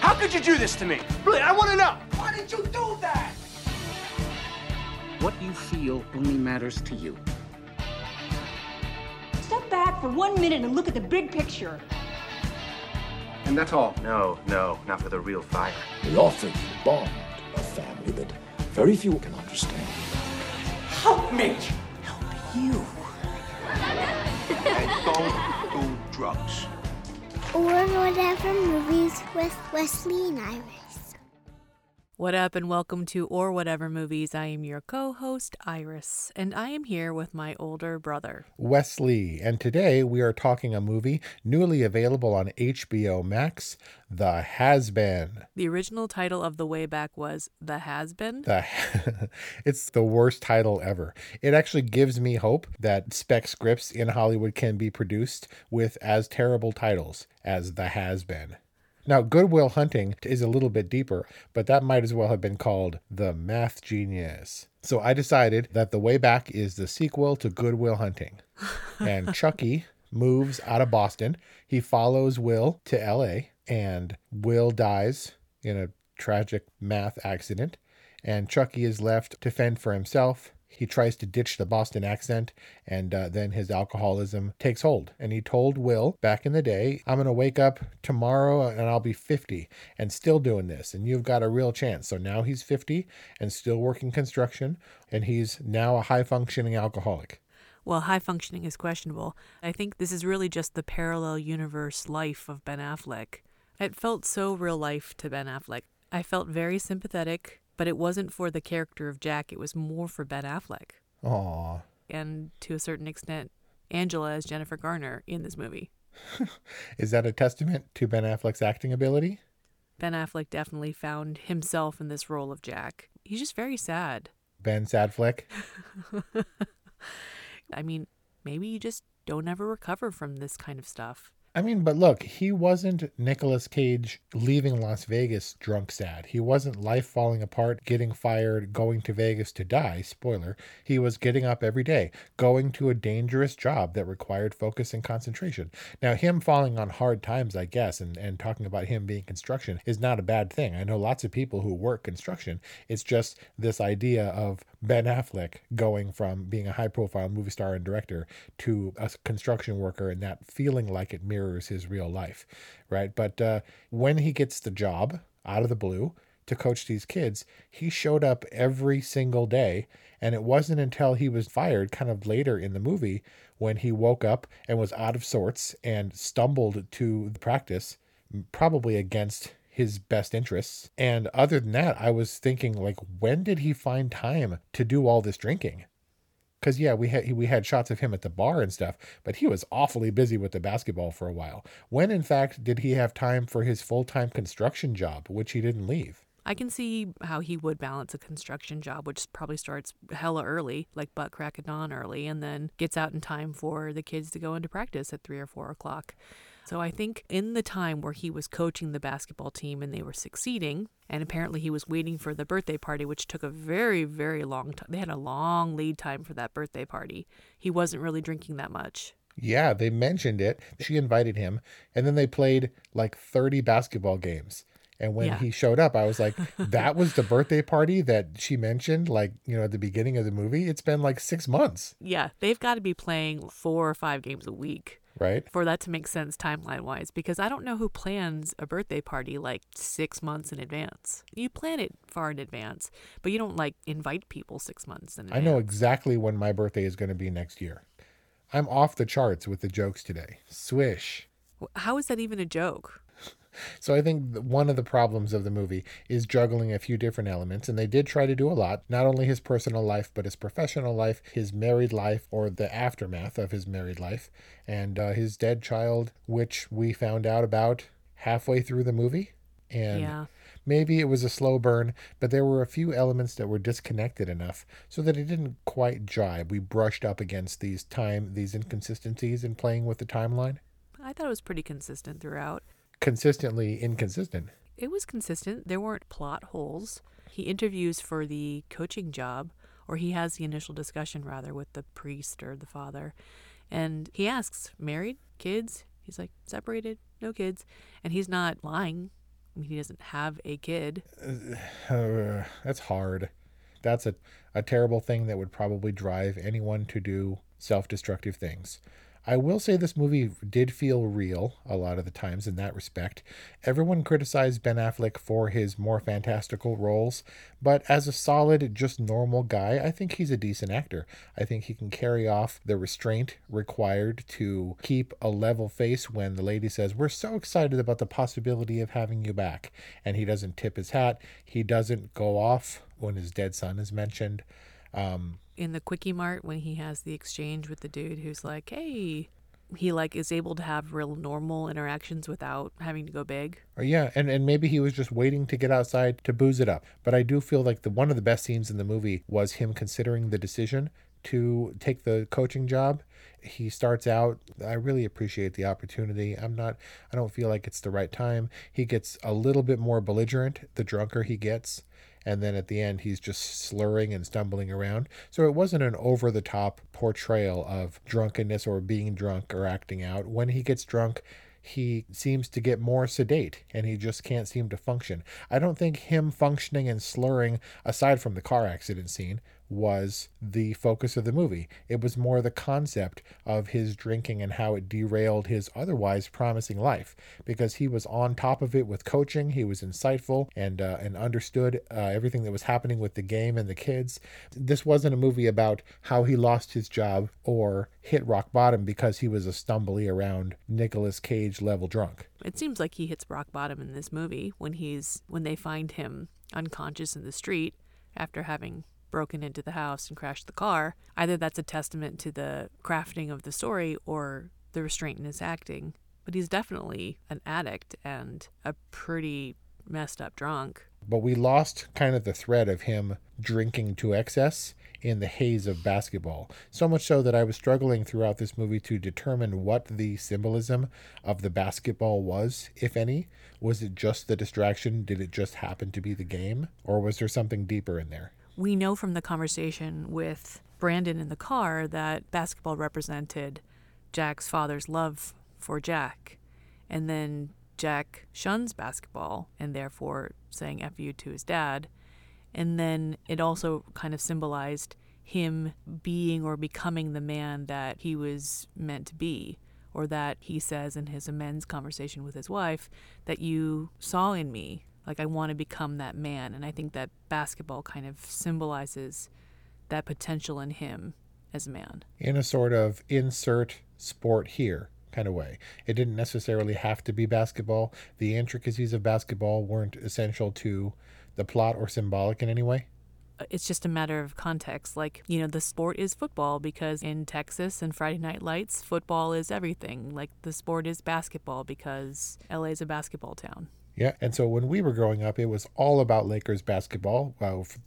How could you do this to me? Really, I want to know. Why did you do that? What you feel only matters to you. Step back for one minute and look at the big picture. And that's all. No, no, not for the real fire. We offer you a bond, a family that very few can understand. Help me. Help you. I don't do drugs. Or whatever movies with Wesley and Iris. What up, and welcome to Or Whatever Movies. I am your co host, Iris, and I am here with my older brother, Wesley. And today we are talking a movie newly available on HBO Max, The Has Been. The original title of the way back was The Has Been. The it's the worst title ever. It actually gives me hope that spec scripts in Hollywood can be produced with as terrible titles as The Has Been. Now, Good Will Hunting is a little bit deeper, but that might as well have been called The Math Genius. So I decided that The Way Back is the sequel to Good Will Hunting. And Chuckie moves out of Boston. He follows Will to LA, and Will dies in a tragic math accident. And Chuckie is left to fend for himself. He tries to ditch the Boston accent, and uh, then his alcoholism takes hold. And he told Will back in the day, I'm going to wake up tomorrow and I'll be 50 and still doing this. And you've got a real chance. So now he's 50 and still working construction, and he's now a high functioning alcoholic. Well, high functioning is questionable. I think this is really just the parallel universe life of Ben Affleck. It felt so real life to Ben Affleck. I felt very sympathetic, but it wasn't for the character of Jack, it was more for Ben Affleck. Aw. And to a certain extent, Angela as Jennifer Garner in this movie. Is that a testament to Ben Affleck's acting ability? Ben Affleck definitely found himself in this role of Jack. He's just very sad. Ben Sadfleck? I mean, maybe you just don't ever recover from this kind of stuff. I mean, but look, he wasn't Nicolas Cage leaving Las Vegas drunk sad. He wasn't life falling apart, getting fired, going to Vegas to die. Spoiler. He was getting up every day, going to a dangerous job that required focus and concentration. Now, him falling on hard times, I guess, and, and talking about him being construction is not a bad thing. I know lots of people who work construction. It's just this idea of Ben Affleck going from being a high profile movie star and director to a construction worker and that feeling like it mirrors his real life, right? But uh, when he gets the job out of the blue to coach these kids, he showed up every single day. And it wasn't until he was fired, kind of later in the movie, when he woke up and was out of sorts and stumbled to the practice, probably against his best interests. And other than that, I was thinking like, when did he find time to do all this drinking? Because yeah, we had we had shots of him at the bar and stuff, but he was awfully busy with the basketball for a while. When in fact did he have time for his full time construction job, which he didn't leave? I can see how he would balance a construction job, which probably starts hella early, like butt crack of dawn early, and then gets out in time for the kids to go into practice at three or four o'clock. So I think in the time where he was coaching the basketball team and they were succeeding, and apparently he was waiting for the birthday party, which took a very, very long time. They had a long lead time for that birthday party. He wasn't really drinking that much. Yeah, they mentioned it. She invited him, and then they played like 30 basketball games. And when Yeah. he showed up, I was like, that was the birthday party that she mentioned, like, you know, at the beginning of the movie. It's been like six months, Yeah, they've got to be playing four or five games a week right? for that to make sense timeline wise because I don't know who plans a birthday party like six months in advance. You plan it far in advance, but you don't like invite people six months in advance. I know exactly when my birthday is going to be next year. I'm off the charts with the jokes today. Swish. How is that even a joke? So I think one of the problems of the movie is juggling a few different elements, and they did try to do a lot. Not only his personal life, but his professional life, his married life, or the aftermath of his married life, and uh, his dead child, which we found out about halfway through the movie. And Yeah. maybe it was a slow burn, but there were a few elements that were disconnected enough so that it didn't quite jibe. We brushed up against these time, these inconsistencies in playing with the timeline. I thought it was pretty consistent throughout. Consistently inconsistent. It was consistent. There weren't plot holes. He interviews for the coaching job, or he has the initial discussion rather with the priest or the father. And he asks, married? Kids? He's like, separated, no kids. And he's not lying. I mean, he doesn't have a kid. Uh, that's hard. That's a, a terrible thing that would probably drive anyone to do self destructive things. I will say this movie did feel real a lot of the times in that respect. Everyone criticized Ben Affleck for his more fantastical roles, but as a solid, just normal guy, I think he's a decent actor. I think he can carry off the restraint required to keep a level face when the lady says, We're so excited about the possibility of having you back. And he doesn't tip his hat, he doesn't go off when his dead son is mentioned. Um, In the Quickie Mart, when he has the exchange with the dude who's like, hey, he like is able to have real normal interactions without having to go big. Yeah, and, and maybe he was just waiting to get outside to booze it up. But I do feel like the one of the best scenes in the movie was him considering the decision to take the coaching job. He starts out, I really appreciate the opportunity. I'm not I don't feel like it's the right time. He gets a little bit more belligerent the drunker he gets. And then at the end, he's just slurring and stumbling around. So it wasn't an over the top portrayal of drunkenness or being drunk or acting out. When he gets drunk, he seems to get more sedate and he just can't seem to function. I don't think him functioning and slurring, aside from the car accident scene, was the focus of the movie. It was more the concept of his drinking and how it derailed his otherwise promising life because he was on top of it with coaching. He was insightful and uh, and understood uh, everything that was happening with the game and the kids. This wasn't a movie about how he lost his job or hit rock bottom because he was a stumbly around Nicolas Cage level drunk. It seems like he hits rock bottom in this movie when he's when they find him unconscious in the street after having broken into the house and crashed the car. Either that's a testament to the crafting of the story or the restraint in his acting. But he's definitely an addict and a pretty messed up drunk. But we lost kind of the thread of him drinking to excess in the haze of basketball. So much so that I was struggling throughout this movie to determine what the symbolism of the basketball was, if any. Was it just the distraction? Did it just happen to be the game? Or was there something deeper in there? We know from the conversation with Brandon in the car that basketball represented Jack's father's love for Jack. And then Jack shuns basketball and therefore saying F you to his dad. And then it also kind of symbolized him being or becoming the man that he was meant to be, or that he says in his amends conversation with his wife that you saw in me. Like, I want to become that man. And I think that basketball kind of symbolizes that potential in him as a man. In a sort of insert sport here kind of way. It didn't necessarily have to be basketball. The intricacies of basketball weren't essential to the plot or symbolic in any way. Uh, it's just a matter of context. Like, you know, the sport is football because in Texas and Friday Night Lights, football is everything. Like, the sport is basketball because LA is a basketball town. Yeah, and so when we were growing up, it was all about Lakers basketball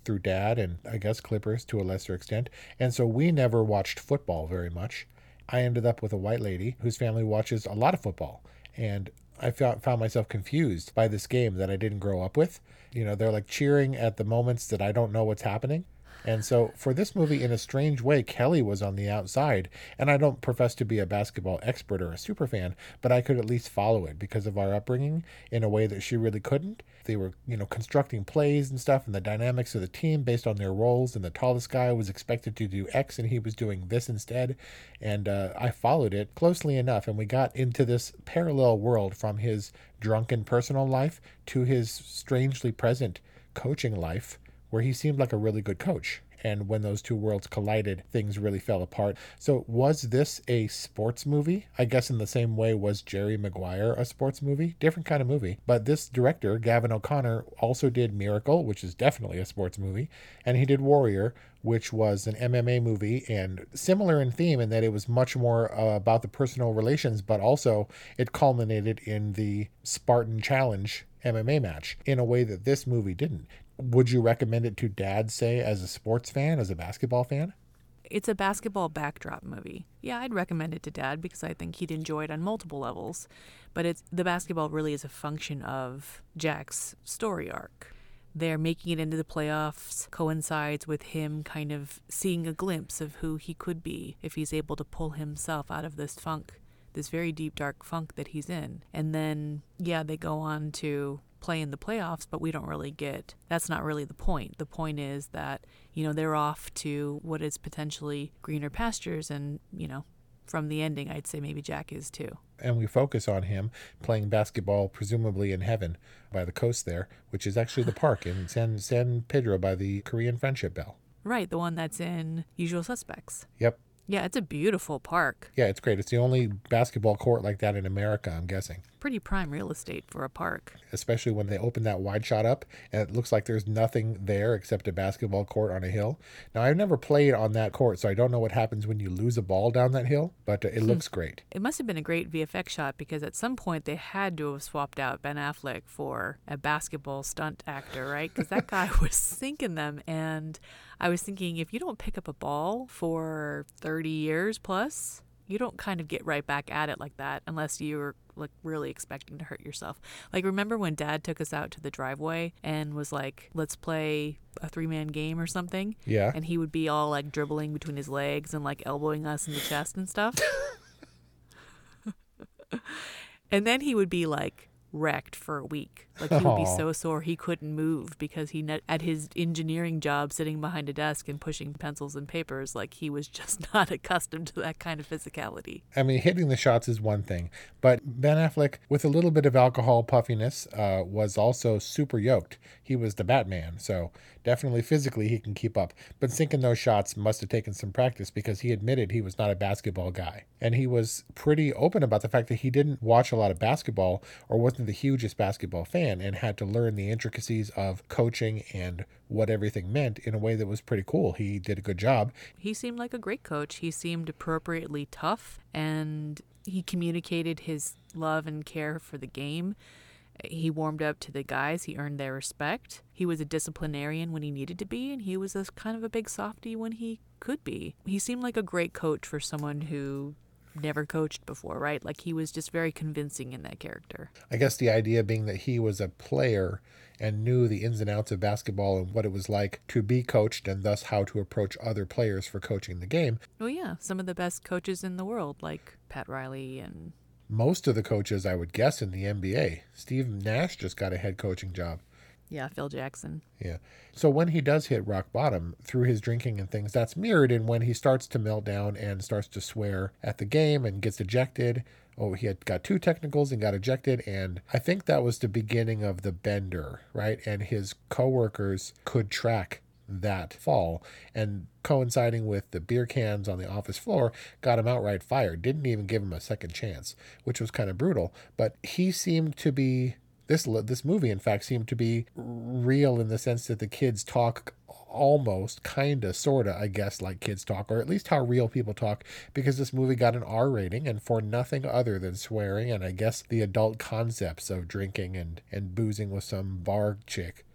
through dad and I guess Clippers to a lesser extent. And so we never watched football very much. I ended up with a white lady whose family watches a lot of football. And I found, found myself confused by this game that I didn't grow up with. You know, they're like cheering at the moments that I don't know what's happening. And so for this movie, in a strange way, Kelly was on the outside. And I don't profess to be a basketball expert or a super fan, but I could at least follow it because of our upbringing in a way that she really couldn't. They were, you know, constructing plays and stuff and the dynamics of the team based on their roles. And the tallest guy was expected to do X and he was doing this instead. And uh, I followed it closely enough. And we got into this parallel world from his drunken personal life to his strangely present coaching life where he seemed like a really good coach. And when those two worlds collided, things really fell apart. So, was this a sports movie? I guess in the same way was Jerry Maguire a sports movie? Different kind of movie. But this director, Gavin O'Connor, also did Miracle, which is definitely a sports movie. And he did Warrior, which was an MMA movie and similar in theme in that it was much more uh, about the personal relations, but also it culminated in the Spartan Challenge MMA match in a way that this movie didn't. Would you recommend it to dad, say, as a sports fan, as a basketball fan? It's a basketball backdrop movie. Yeah, I'd recommend it to dad because I think he'd enjoy it on multiple levels. But it's the basketball really is a function of Jack's story arc. They're making it into the playoffs coincides with him kind of seeing a glimpse of who he could be if he's able to pull himself out of this funk, this very deep, dark funk that he's in. And then, yeah, they go on to play in the playoffs, but we don't really get that's not really the point. The point is that, you know, they're off to what is potentially greener pastures and, you know, from the ending, I'd say maybe Jack is too. And we focus on him playing basketball, presumably in heaven by the coast there, which is actually the park in San, San Pedro by the Korean Friendship Bell. Right, the one that's in Usual Suspects. Yep. Yeah, it's a beautiful park. Yeah, it's great. It's the only basketball court like that in America, I'm guessing. Pretty prime real estate for a park. Especially when they open that wide shot up and it looks like there's nothing there except a basketball court on a hill. Now, I've never played on that court, so I don't know what happens when you lose a ball down that hill, but it hmm. looks great. It must have been a great VFX shot because at some point they had to have swapped out Ben Affleck for a basketball stunt actor, right? Because that guy was sinking them. And I was thinking, if you don't pick up a ball for 30 years plus, you don't kind of get right back at it like that unless you're like really expecting to hurt yourself. Like remember when dad took us out to the driveway and was like, "Let's play a three-man game or something?" Yeah. And he would be all like dribbling between his legs and like elbowing us in the chest and stuff. and then he would be like wrecked for a week. Like he would be Aw. so sore he couldn't move because he ne- at his engineering job sitting behind a desk and pushing pencils and papers like he was just not accustomed to that kind of physicality. I mean, hitting the shots is one thing, but Ben Affleck, with a little bit of alcohol puffiness, uh, was also super yoked. He was the Batman, so definitely physically he can keep up. But sinking those shots must have taken some practice because he admitted he was not a basketball guy. And he was pretty open about the fact that he didn't watch a lot of basketball or wasn't the hugest basketball fan and had to learn the intricacies of coaching and what everything meant in a way that was pretty cool. He did a good job. He seemed like a great coach. He seemed appropriately tough and he communicated his love and care for the game. He warmed up to the guys. He earned their respect. He was a disciplinarian when he needed to be, and he was a kind of a big softy when he could be. He seemed like a great coach for someone who never coached before, right? Like he was just very convincing in that character. I guess the idea being that he was a player and knew the ins and outs of basketball and what it was like to be coached and thus how to approach other players for coaching the game. Oh, yeah. Some of the best coaches in the world, like Pat Riley and. Most of the coaches, I would guess, in the NBA. Steve Nash just got a head coaching job. Yeah, Phil Jackson. Yeah. So when he does hit rock bottom through his drinking and things, that's mirrored in when he starts to melt down and starts to swear at the game and gets ejected. Oh, he had got two technicals and got ejected. And I think that was the beginning of the bender, right? And his coworkers could track that fall and coinciding with the beer cans on the office floor got him outright fired didn't even give him a second chance which was kind of brutal but he seemed to be this this movie in fact seemed to be real in the sense that the kids talk almost kind of sort of i guess like kids talk or at least how real people talk because this movie got an r rating and for nothing other than swearing and i guess the adult concepts of drinking and and boozing with some bar chick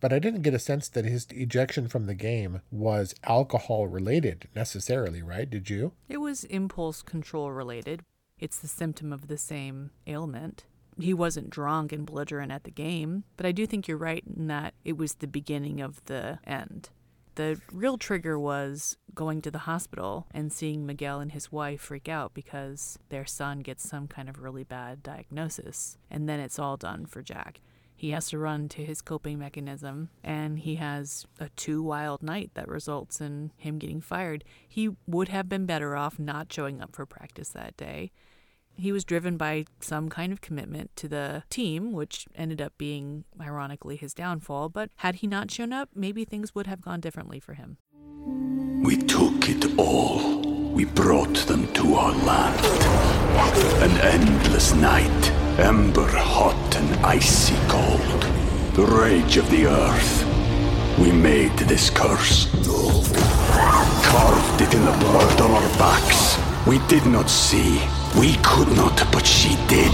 but I didn't get a sense that his ejection from the game was alcohol related necessarily, right? Did you? It was impulse control related. It's the symptom of the same ailment. He wasn't drunk and belligerent at the game, but I do think you're right in that it was the beginning of the end. the real trigger was going to the hospital and seeing Miguel and his wife freak out because their son gets some kind of really bad diagnosis. And then it's all done for Jack. He has to run to his coping mechanism, and he has a too wild night that results in him getting fired. He would have been better off not showing up for practice that day. He was driven by some kind of commitment to the team, which ended up being, ironically, his downfall. But had he not shown up, maybe things would have gone differently for him. We took it all. We brought them to our land. An endless night, ember hot and icy cold. The rage of the earth. We made this curse. Carved it in the blood on our backs. We did not see. We could not, but she did.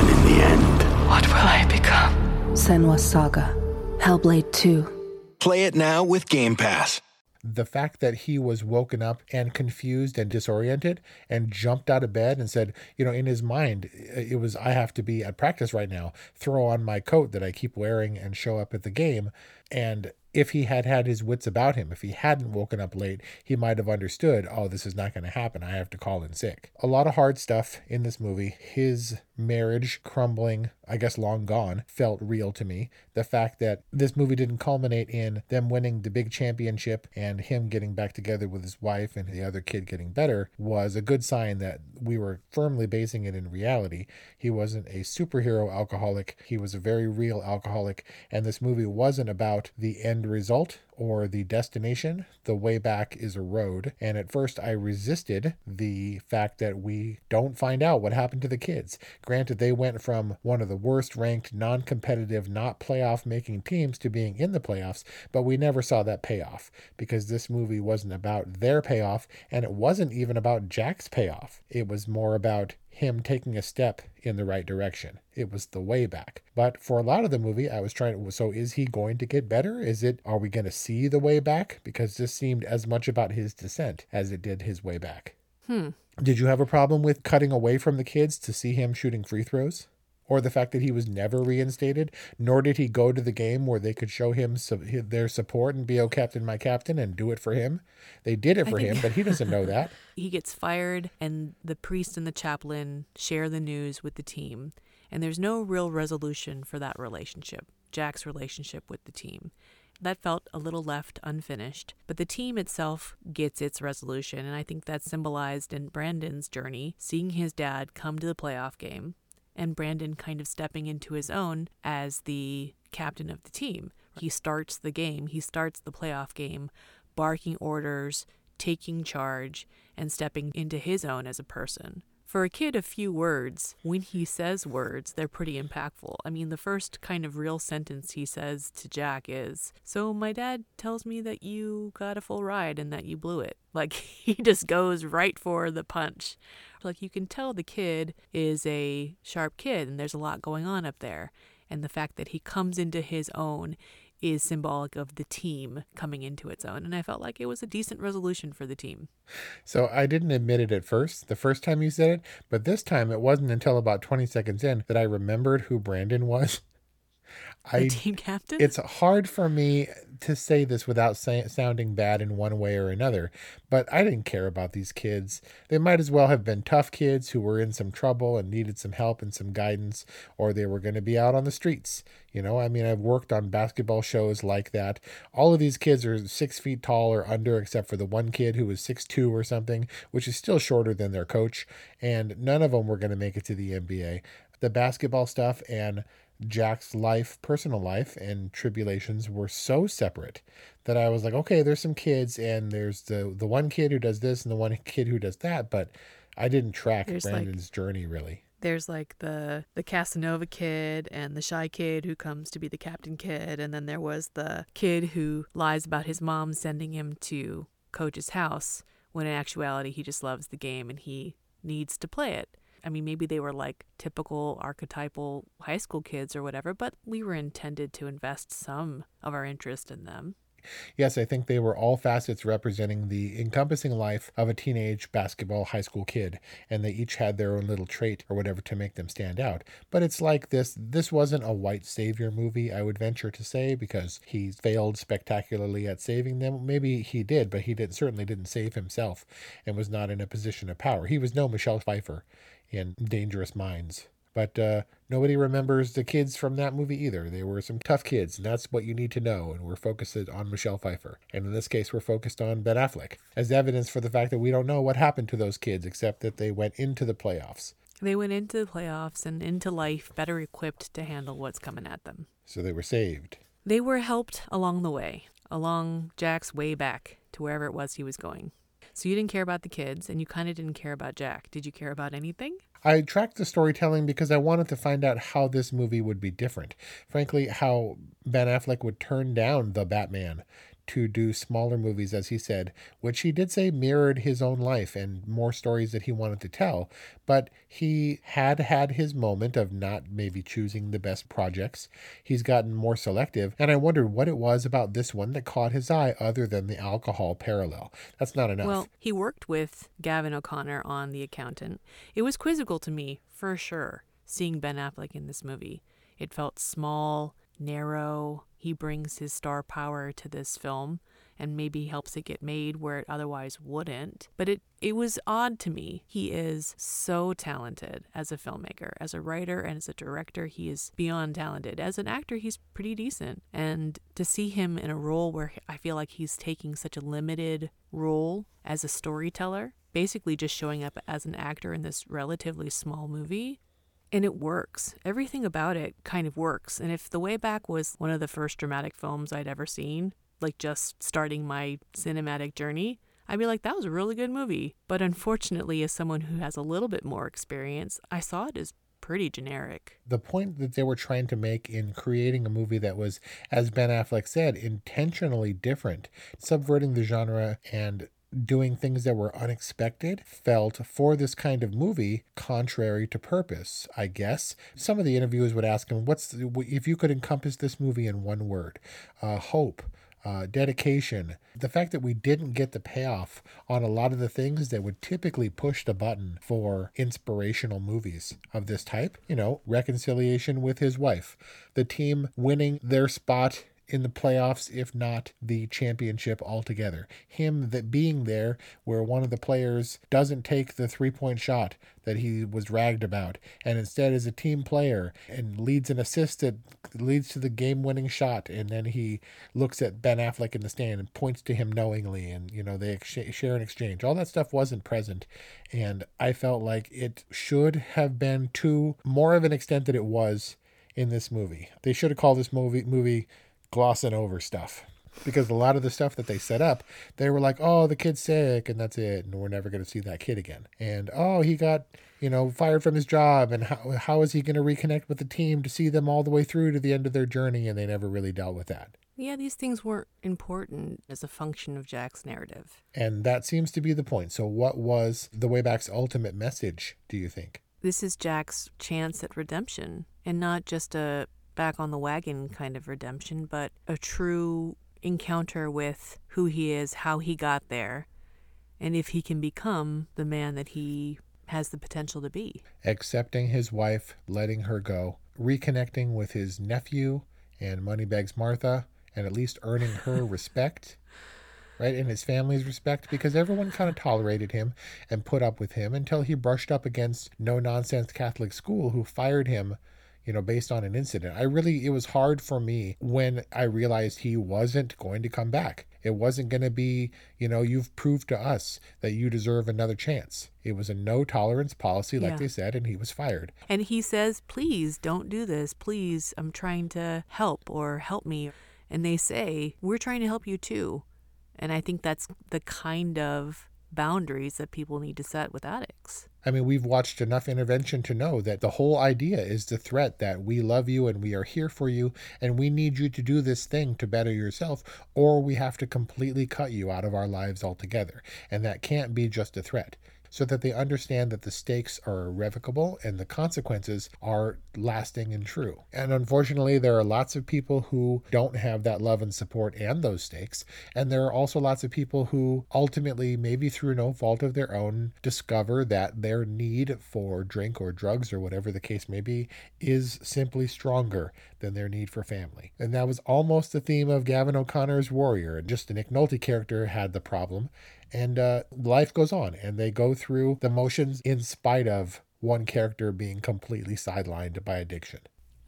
And in the end, What will I become? Senua's Saga. Hellblade 2. Play it now with Game Pass. the fact that he was woken up and confused and disoriented and jumped out of bed and said, you know, in his mind, it was, I have to be at practice right now, throw on my coat that I keep wearing and show up at the game. And if he had had his wits about him, if he hadn't woken up late, he might have understood, oh, this is not going to happen. I have to call in sick. A lot of hard stuff in this movie. His marriage crumbling, I guess long gone, felt real to me. The fact that this movie didn't culminate in them winning the big championship and him getting back together with his wife and the other kid getting better was a good sign that we were firmly basing it in reality. He wasn't a superhero alcoholic, he was a very real alcoholic, and this movie wasn't about the end result or the destination. The way back is a road. And at first, I resisted the fact that we don't find out what happened to the kids. Granted, they went from one of the worst ranked, non competitive, not playoff making teams to being in the playoffs, but we never saw that payoff because this movie wasn't about their payoff and it wasn't even about Jack's payoff. It was more about him taking a step in the right direction. It was the way back. But for a lot of the movie, I was trying to. So is he going to get better? Is it, are we going to see the way back? Because this seemed as much about his descent as it did his way back. Hmm. Did you have a problem with cutting away from the kids to see him shooting free throws? Or the fact that he was never reinstated, nor did he go to the game where they could show him their support and be, oh, Captain, my Captain, and do it for him? They did it for think- him, but he doesn't know that. he gets fired, and the priest and the chaplain share the news with the team. And there's no real resolution for that relationship, Jack's relationship with the team. That felt a little left unfinished, but the team itself gets its resolution, and I think that's symbolized in Brandon's journey, seeing his dad come to the playoff game, and Brandon kind of stepping into his own as the captain of the team. He starts the game, he starts the playoff game, barking orders, taking charge, and stepping into his own as a person. For a kid, a few words, when he says words, they're pretty impactful. I mean, the first kind of real sentence he says to Jack is, So my dad tells me that you got a full ride and that you blew it. Like, he just goes right for the punch. Like, you can tell the kid is a sharp kid and there's a lot going on up there. And the fact that he comes into his own is symbolic of the team coming into its own. And I felt like it was a decent resolution for the team. So I didn't admit it at first, the first time you said it, but this time it wasn't until about 20 seconds in that I remembered who Brandon was. The team captain? It's hard for me to say this without say, sounding bad in one way or another, but I didn't care about these kids. They might as well have been tough kids who were in some trouble and needed some help and some guidance, or they were going to be out on the streets. You know, I mean, I've worked on basketball shows like that. All of these kids are six feet tall or under, except for the one kid who was six two or something, which is still shorter than their coach, and none of them were going to make it to the NBA. The basketball stuff and Jack's life, personal life, and tribulations were so separate that I was like, okay, there's some kids, and there's the the one kid who does this and the one kid who does that, but I didn't track There's, like- Brandon's journey really. there's like the the Casanova kid and the shy kid who comes to be the captain kid and then there was the kid who lies about his mom sending him to coach's house when in actuality he just loves the game and he needs to play it. I mean maybe they were like typical archetypal high school kids or whatever, but we were intended to invest some of our interest in them. Yes, I think they were all facets representing the encompassing life of a teenage basketball high school kid, and they each had their own little trait or whatever to make them stand out. But it's like this this wasn't a white savior movie, I would venture to say, because he failed spectacularly at saving them. Maybe he did, but he did certainly didn't save himself and was not in a position of power. He was no Michelle Pfeiffer in Dangerous Minds. But uh, nobody remembers the kids from that movie either. They were some tough kids, and that's what you need to know. And we're focused on Michelle Pfeiffer. And in this case, we're focused on Ben Affleck as evidence for the fact that we don't know what happened to those kids except that they went into the playoffs. They went into the playoffs and into life better equipped to handle what's coming at them. So they were saved. They were helped along the way, along Jack's way back to wherever it was he was going. So you didn't care about the kids and you kind of didn't care about Jack. Did you care about anything? I tracked the storytelling because I wanted to find out how this movie would be different. Frankly, how Ben Affleck would turn down the Batman to do smaller movies, as he said, which he did say mirrored his own life and more stories that he wanted to tell. But he had had his moment of not maybe choosing the best projects. He's gotten more selective, and I wondered what it was about this one that caught his eye other than the alcohol parallel. That's not enough. Well, he worked with Gavin O'Connor on The Accountant. It was quizzical to me, for sure, seeing Ben Affleck in this movie. It felt small, narrow. He brings his star power to this film and maybe helps it get made where it otherwise wouldn't. But it, it was odd to me. He is so talented as a filmmaker, as a writer, and as a director. He is beyond talented. As an actor, he's pretty decent. And to see him in a role where I feel like he's taking such a limited role as a storyteller, basically just showing up as an actor in this relatively small movie, and it works. Everything about it kind of works. And if The Way Back was one of the first dramatic films I'd ever seen, like just starting my cinematic journey, I'd be like, that was a really good movie. But unfortunately, as someone who has a little bit more experience, I saw it as pretty generic. The point that they were trying to make in creating a movie that was, as Ben Affleck said, intentionally different, subverting the genre and doing things that were unexpected felt for this kind of movie contrary to purpose i guess some of the interviewers would ask him what's the, if you could encompass this movie in one word uh, hope uh, dedication, the fact that we didn't get the payoff on a lot of the things that would typically push the button for inspirational movies of this type. You know, reconciliation with his wife, the team winning their spot in the playoffs, if not the championship altogether. Him that being there where one of the players doesn't take the three point shot that he was ragged about, and instead is a team player and leads an assist that leads to the game winning shot, and then he looks at Ben Affleck in the stand and points to him knowingly, and you know they ex- share an exchange. All that stuff wasn't present, and I felt like it should have been to more of an extent that it was in this movie. They should have called this movie movie glossing over stuff because a lot of the stuff that they set up, they were like, "Oh, the kid's sick, and that's it, and we're never going to see that kid again." And oh, he got you know fired from his job, and how how is he going to reconnect with the team to see them all the way through to the end of their journey? And they never really dealt with that. Yeah, these things weren't important as a function of Jack's narrative. And that seems to be the point. So, what was the Wayback's ultimate message? Do you think? This is Jack's chance at redemption, and not just a back on the wagon kind of redemption, but a true encounter with who he is, how he got there, and if he can become the man that he has the potential to be. Accepting his wife, letting her go, reconnecting with his nephew and Moneybags Martha, and at least earning her respect, right? And his family's respect, because everyone kind of tolerated him and put up with him until he brushed up against no nonsense Catholic school who fired him you know, based on an incident. I really, it was hard for me when I realized he wasn't going to come back. It wasn't going to be, you know, you've proved to us that you deserve another chance. It was a no tolerance policy, like yeah. they said, and he was fired. And he says, please don't do this. Please, I'm trying to help or help me. And they say, we're trying to help you too. And I think that's the kind of boundaries that people need to set with addicts. I mean, we've watched enough intervention to know that the whole idea is the threat that we love you and we are here for you and we need you to do this thing to better yourself, or we have to completely cut you out of our lives altogether. And that can't be just a threat. So that they understand that the stakes are irrevocable and the consequences are lasting and true. And unfortunately, there are lots of people who don't have that love and support and those stakes. And there are also lots of people who ultimately, maybe through no fault of their own, discover that their need for drink or drugs or whatever the case may be is simply stronger than their need for family. And that was almost the theme of Gavin O'Connor's Warrior. Just the Nick Nolte character had the problem. And uh, life goes on, and they go through the motions in spite of one character being completely sidelined by addiction.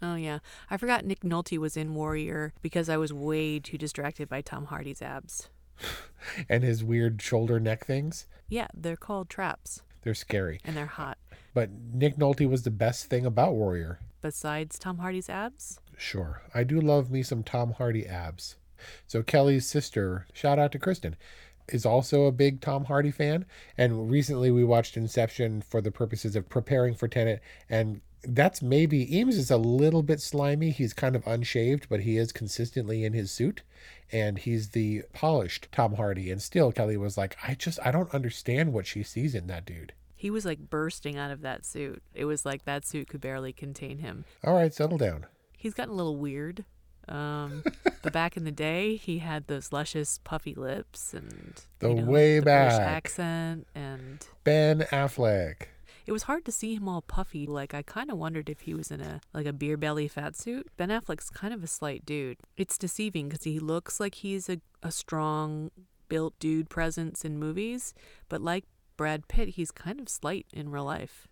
Oh yeah, I forgot Nick Nolte was in Warrior because I was way too distracted by Tom Hardy's abs. and his weird shoulder neck things. Yeah, they're called traps. They're scary. And they're hot. But Nick Nolte was the best thing about Warrior. Besides Tom Hardy's abs? Sure. I do love me some Tom Hardy abs. So Kelly's sister, shout out to Kristen, is also a big Tom Hardy fan. And recently we watched Inception for the purposes of preparing for Tenet. And that's maybe Eames is a little bit slimy. He's kind of unshaved, but he is consistently in his suit. And he's the polished Tom Hardy. And still, Kelly was like, I just, I don't understand what she sees in that dude. He was like bursting out of that suit. It was like that suit could barely contain him. All right, settle down. He's gotten a little weird. Um, but back in the day, he had those luscious, puffy lips and the you know, way the back British accent and Ben Affleck. It was hard to see him all puffy. Like I kind of wondered if he was in a like a beer belly fat suit. Ben Affleck's kind of a slight dude. It's deceiving because he looks like he's a, a strong built dude presence in movies, but like Brad Pitt, he's kind of slight in real life.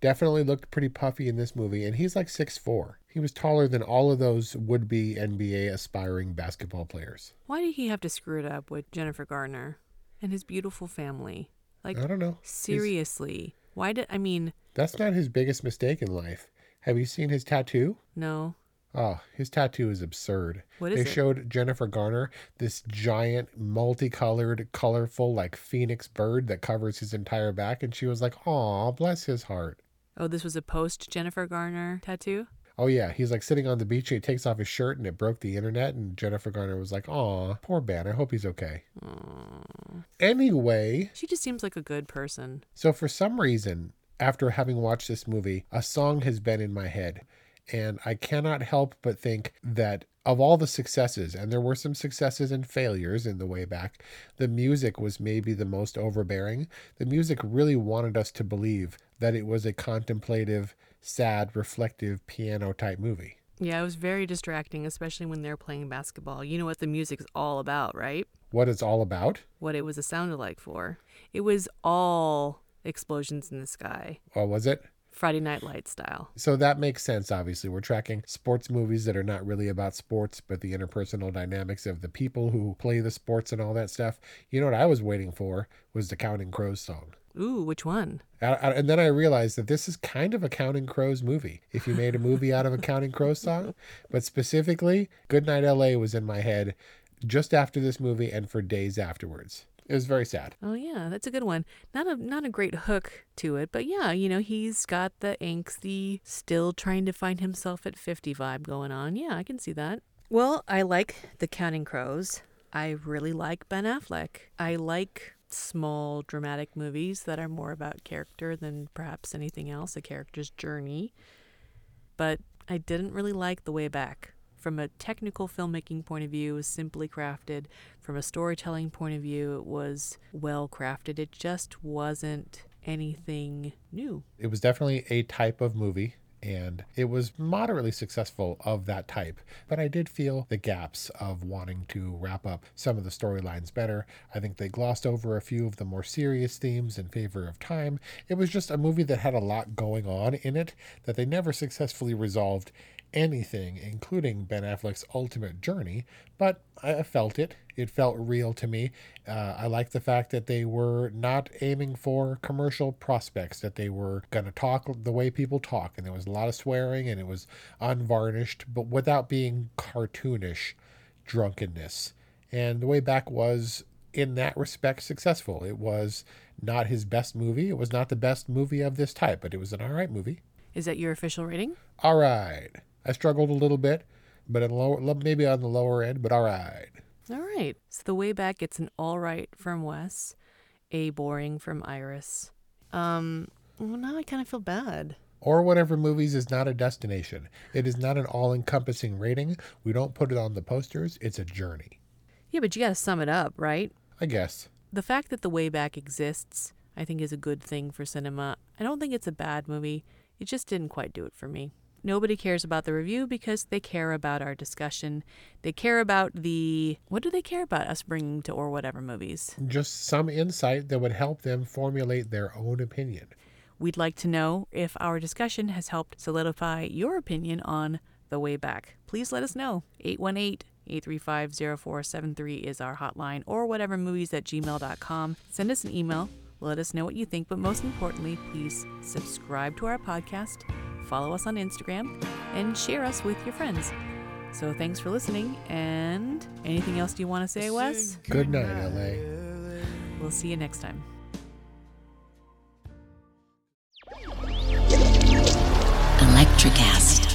Definitely looked pretty puffy in this movie, and he's like six four. He was taller than all of those would be NBA aspiring basketball players. Why did he have to screw it up with Jennifer Garner and his beautiful family? Like I don't know. Seriously. He's... Why did I mean That's not his biggest mistake in life. Have you seen his tattoo? No. Oh, his tattoo is absurd. What is they it? showed Jennifer Garner this giant, multicolored, colorful, like phoenix bird that covers his entire back, and she was like, "Aw, bless his heart." Oh, this was a post Jennifer Garner tattoo. Oh yeah, he's like sitting on the beach. And he takes off his shirt, and it broke the internet. And Jennifer Garner was like, "Aw, poor Ben. I hope he's okay." Aww. Anyway, she just seems like a good person. So for some reason, after having watched this movie, a song has been in my head. And I cannot help but think that of all the successes, and there were some successes and failures in the way back, the music was maybe the most overbearing. The music really wanted us to believe that it was a contemplative, sad, reflective piano type movie. Yeah, it was very distracting, especially when they're playing basketball. You know what the music's all about, right? What it's all about? What it was a sounded like for. It was all explosions in the sky. Oh, was it? Friday Night Light style. So that makes sense, obviously. We're tracking sports movies that are not really about sports, but the interpersonal dynamics of the people who play the sports and all that stuff. You know what I was waiting for was the Counting Crows song. Ooh, which one? And then I realized that this is kind of a Counting Crows movie. If you made a movie out of a Counting Crows song, but specifically, Goodnight LA was in my head just after this movie and for days afterwards. It was very sad. Oh yeah, that's a good one. Not a not a great hook to it, but yeah, you know, he's got the angsty, still trying to find himself at 50 vibe going on. Yeah, I can see that. Well, I like The Counting Crows. I really like Ben Affleck. I like small dramatic movies that are more about character than perhaps anything else, a character's journey. But I didn't really like The Way Back. From a technical filmmaking point of view, it was simply crafted. From a storytelling point of view, it was well crafted. It just wasn't anything new. It was definitely a type of movie and it was moderately successful of that type. But I did feel the gaps of wanting to wrap up some of the storylines better. I think they glossed over a few of the more serious themes in favor of time. It was just a movie that had a lot going on in it that they never successfully resolved anything, including Ben Affleck's ultimate journey, but I felt it. It felt real to me. Uh, I like the fact that they were not aiming for commercial prospects, that they were going to talk the way people talk, and there was a lot of swearing and it was unvarnished, but without being cartoonish drunkenness. And the way back was, in that respect, successful. It was not his best movie. It was not the best movie of this type, but it was an all right movie. Is that your official rating? All right. I struggled a little bit, but in lower, maybe on the lower end, but all right. All right. So the way back, it's an all right from Wes, a boring from Iris, Um, well, now I kind of feel bad. Or Whatever Movies is not a destination. It is not an all encompassing rating. We don't put it on the posters, it's a journey. Yeah, but you got to sum it up, right? I guess. The fact that The Way Back exists, I think, is a good thing for cinema. I don't think it's a bad movie. It just didn't quite do it for me. Nobody cares about the review because they care about our discussion. They care about the. What do they care about us bringing to or whatever movies? Just some insight that would help them formulate their own opinion. We'd like to know if our discussion has helped solidify your opinion on The Way Back. Please let us know. 818 835 0473 is our hotline, or whatever movies at gmail.com. Send us an email. Let us know what you think, but most importantly, please subscribe to our podcast, follow us on Instagram, and share us with your friends. So thanks for listening, and anything else do you want to say, Wes? Good night, LA. We'll see you next time. Electricast.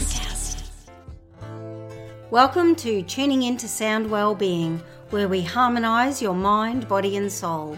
Welcome to Tuning Into Sound Wellbeing, where we harmonise your mind, body, and soul.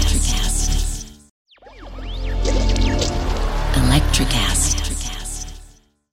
Electricast.